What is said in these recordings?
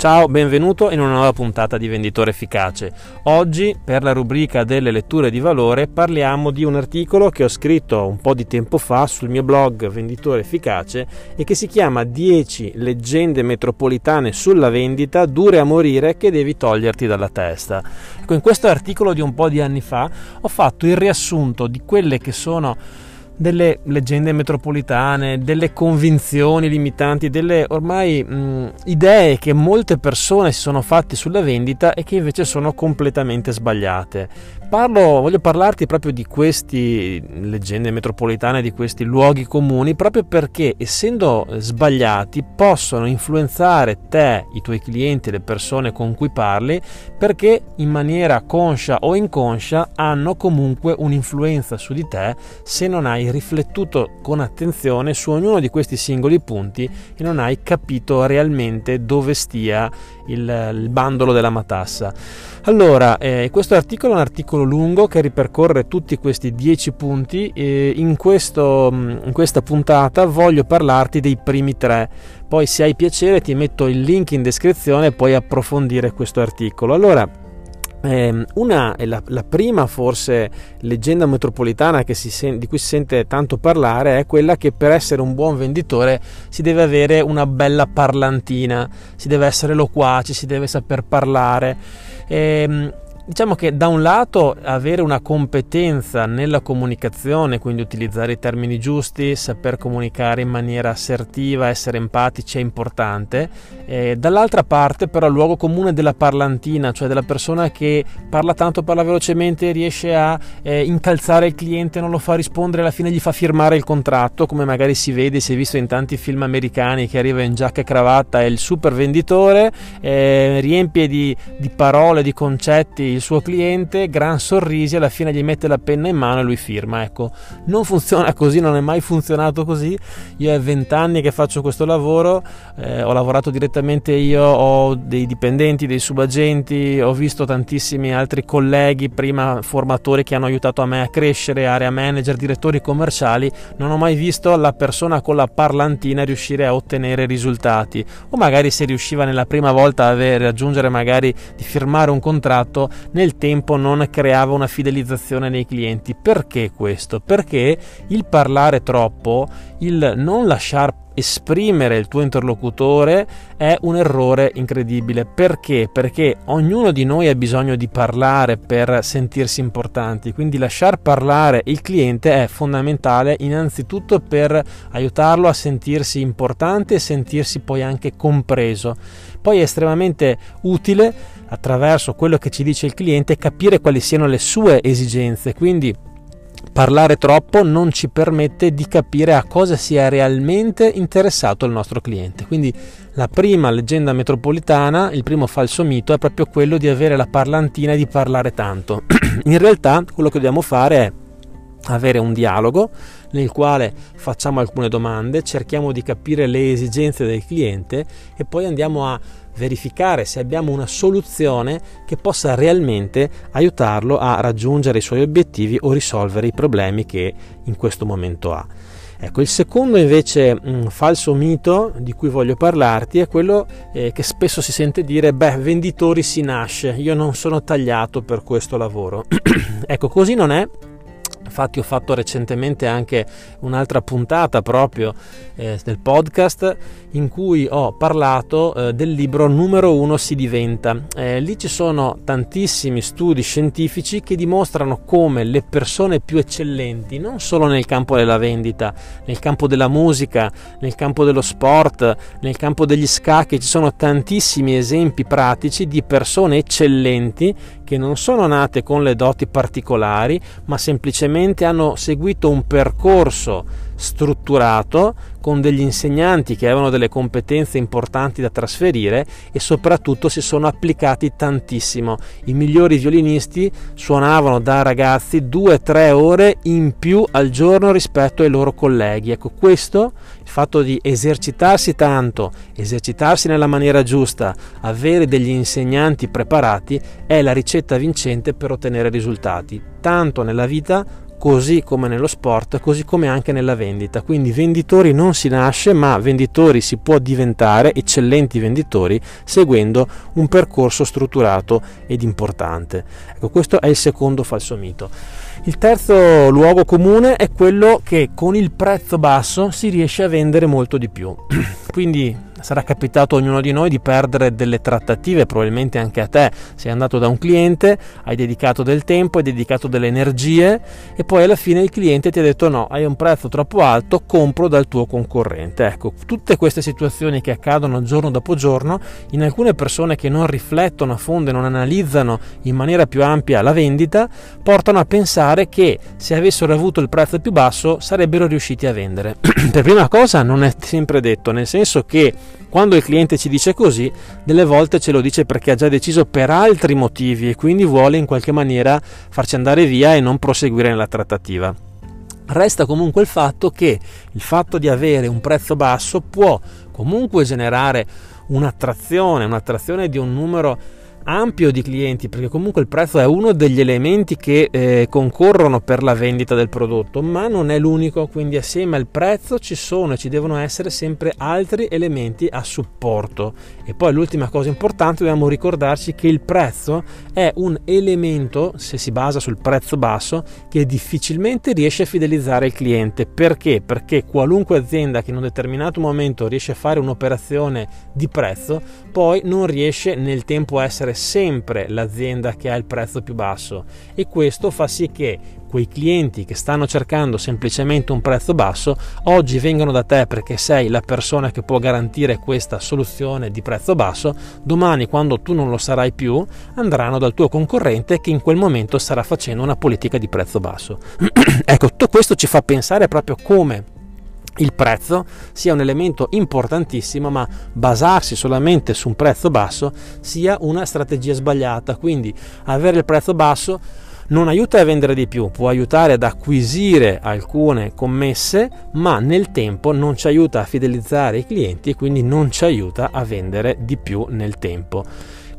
Ciao, benvenuto in una nuova puntata di Venditore Efficace. Oggi, per la rubrica delle letture di valore, parliamo di un articolo che ho scritto un po' di tempo fa sul mio blog Venditore Efficace e che si chiama 10 leggende metropolitane sulla vendita dure a morire che devi toglierti dalla testa. Ecco, in questo articolo di un po' di anni fa ho fatto il riassunto di quelle che sono delle leggende metropolitane, delle convinzioni limitanti, delle ormai mh, idee che molte persone si sono fatte sulla vendita e che invece sono completamente sbagliate. Parlo, voglio parlarti proprio di queste leggende metropolitane, di questi luoghi comuni, proprio perché essendo sbagliati possono influenzare te, i tuoi clienti, le persone con cui parli, perché in maniera conscia o inconscia hanno comunque un'influenza su di te se non hai riflettuto con attenzione su ognuno di questi singoli punti e non hai capito realmente dove stia il, il bandolo della matassa. Allora, eh, questo articolo è un articolo lungo che ripercorre tutti questi 10 punti e in, questo, in questa puntata voglio parlarti dei primi tre. Poi se hai piacere ti metto il link in descrizione e puoi approfondire questo articolo. Allora, eh, una è la, la, prima forse leggenda metropolitana sen- di cui si sente tanto parlare è quella che per essere un buon venditore si deve avere una bella parlantina, si deve essere loquaci, si deve saper parlare. Eh, Diciamo che da un lato avere una competenza nella comunicazione, quindi utilizzare i termini giusti, saper comunicare in maniera assertiva, essere empatici è importante, e dall'altra parte però il luogo comune della parlantina, cioè della persona che parla tanto, parla velocemente, riesce a eh, incalzare il cliente, non lo fa rispondere, alla fine gli fa firmare il contratto, come magari si vede, si è visto in tanti film americani che arriva in giacca e cravatta, è il super venditore, eh, riempie di, di parole, di concetti il suo cliente, gran sorrisi, alla fine gli mette la penna in mano e lui firma. Ecco, non funziona così, non è mai funzionato così. Io è vent'anni che faccio questo lavoro, eh, ho lavorato direttamente io, ho dei dipendenti, dei subagenti, ho visto tantissimi altri colleghi, prima formatori che hanno aiutato a me a crescere, area manager, direttori commerciali, non ho mai visto la persona con la parlantina riuscire a ottenere risultati o magari se riusciva nella prima volta a raggiungere magari di firmare un contratto nel tempo non creava una fidelizzazione nei clienti. Perché questo? Perché il parlare troppo, il non lasciar esprimere il tuo interlocutore è un errore incredibile. Perché? Perché ognuno di noi ha bisogno di parlare per sentirsi importanti, quindi lasciar parlare il cliente è fondamentale innanzitutto per aiutarlo a sentirsi importante e sentirsi poi anche compreso. Poi è estremamente utile attraverso quello che ci dice il cliente capire quali siano le sue esigenze, quindi parlare troppo non ci permette di capire a cosa sia realmente interessato il nostro cliente. Quindi la prima leggenda metropolitana, il primo falso mito è proprio quello di avere la parlantina e di parlare tanto. In realtà quello che dobbiamo fare è avere un dialogo nel quale facciamo alcune domande, cerchiamo di capire le esigenze del cliente e poi andiamo a verificare se abbiamo una soluzione che possa realmente aiutarlo a raggiungere i suoi obiettivi o risolvere i problemi che in questo momento ha. Ecco, il secondo invece mh, mm, falso mito di cui voglio parlarti è quello eh, che spesso si sente dire, beh, venditori si nasce, io non sono tagliato per questo lavoro. ecco, così non è Infatti ho fatto recentemente anche un'altra puntata proprio eh, del podcast in cui ho parlato eh, del libro numero uno si diventa. Eh, lì ci sono tantissimi studi scientifici che dimostrano come le persone più eccellenti, non solo nel campo della vendita, nel campo della musica, nel campo dello sport, nel campo degli scacchi, ci sono tantissimi esempi pratici di persone eccellenti che non sono nate con le doti particolari, ma semplicemente hanno seguito un percorso strutturato, con degli insegnanti che avevano delle competenze importanti da trasferire e soprattutto si sono applicati tantissimo. I migliori violinisti suonavano da ragazzi 2-3 ore in più al giorno rispetto ai loro colleghi. Ecco, questo, il fatto di esercitarsi tanto, esercitarsi nella maniera giusta, avere degli insegnanti preparati è la ricetta vincente per ottenere risultati, tanto nella vita così come nello sport, così come anche nella vendita. Quindi venditori non si nasce, ma venditori si può diventare eccellenti venditori seguendo un percorso strutturato ed importante. Ecco, questo è il secondo falso mito. Il terzo luogo comune è quello che con il prezzo basso si riesce a vendere molto di più. Quindi sarà capitato a ognuno di noi di perdere delle trattative, probabilmente anche a te. Sei andato da un cliente, hai dedicato del tempo, hai dedicato delle energie e poi alla fine il cliente ti ha detto no, hai un prezzo troppo alto, compro dal tuo concorrente. Ecco, tutte queste situazioni che accadono giorno dopo giorno, in alcune persone che non riflettono a fondo e non analizzano in maniera più ampia la vendita, portano a pensare che se avessero avuto il prezzo più basso sarebbero riusciti a vendere. per prima cosa non è sempre detto, nel senso che quando il cliente ci dice così, delle volte ce lo dice perché ha già deciso per altri motivi e quindi vuole in qualche maniera farci andare via e non proseguire nella trattativa. Resta comunque il fatto che il fatto di avere un prezzo basso può comunque generare un'attrazione, un'attrazione di un numero ampio di clienti perché comunque il prezzo è uno degli elementi che eh, concorrono per la vendita del prodotto ma non è l'unico quindi assieme al prezzo ci sono e ci devono essere sempre altri elementi a supporto e poi l'ultima cosa importante dobbiamo ricordarci che il prezzo è un elemento se si basa sul prezzo basso che difficilmente riesce a fidelizzare il cliente perché? perché qualunque azienda che in un determinato momento riesce a fare un'operazione di prezzo poi non riesce nel tempo a essere sempre l'azienda che ha il prezzo più basso e questo fa sì che quei clienti che stanno cercando semplicemente un prezzo basso oggi vengono da te perché sei la persona che può garantire questa soluzione di prezzo basso, domani quando tu non lo sarai più andranno dal tuo concorrente che in quel momento starà facendo una politica di prezzo basso. ecco, tutto questo ci fa pensare proprio come il prezzo sia un elemento importantissimo, ma basarsi solamente su un prezzo basso sia una strategia sbagliata. Quindi avere il prezzo basso non aiuta a vendere di più, può aiutare ad acquisire alcune commesse, ma nel tempo non ci aiuta a fidelizzare i clienti e quindi non ci aiuta a vendere di più nel tempo.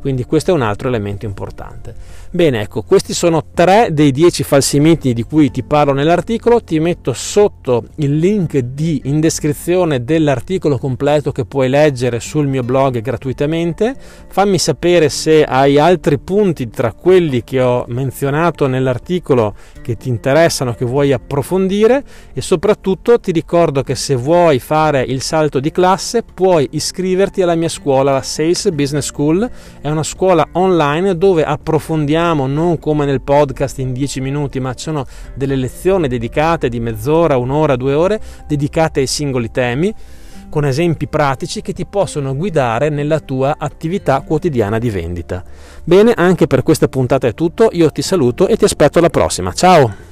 Quindi questo è un altro elemento importante. Bene, ecco, questi sono tre dei dieci falsi miti di cui ti parlo nell'articolo. Ti metto sotto il link di, in descrizione dell'articolo completo che puoi leggere sul mio blog gratuitamente. Fammi sapere se hai altri punti tra quelli che ho menzionato nell'articolo che ti interessano, che vuoi approfondire e soprattutto ti ricordo che se vuoi fare il salto di classe puoi iscriverti alla mia scuola, la Sales Business School. È una scuola online dove approfondiamo non come nel podcast in 10 minuti, ma ci sono delle lezioni dedicate di mezz'ora, un'ora, due ore, dedicate ai singoli temi con esempi pratici che ti possono guidare nella tua attività quotidiana di vendita. Bene, anche per questa puntata è tutto, io ti saluto e ti aspetto alla prossima. Ciao!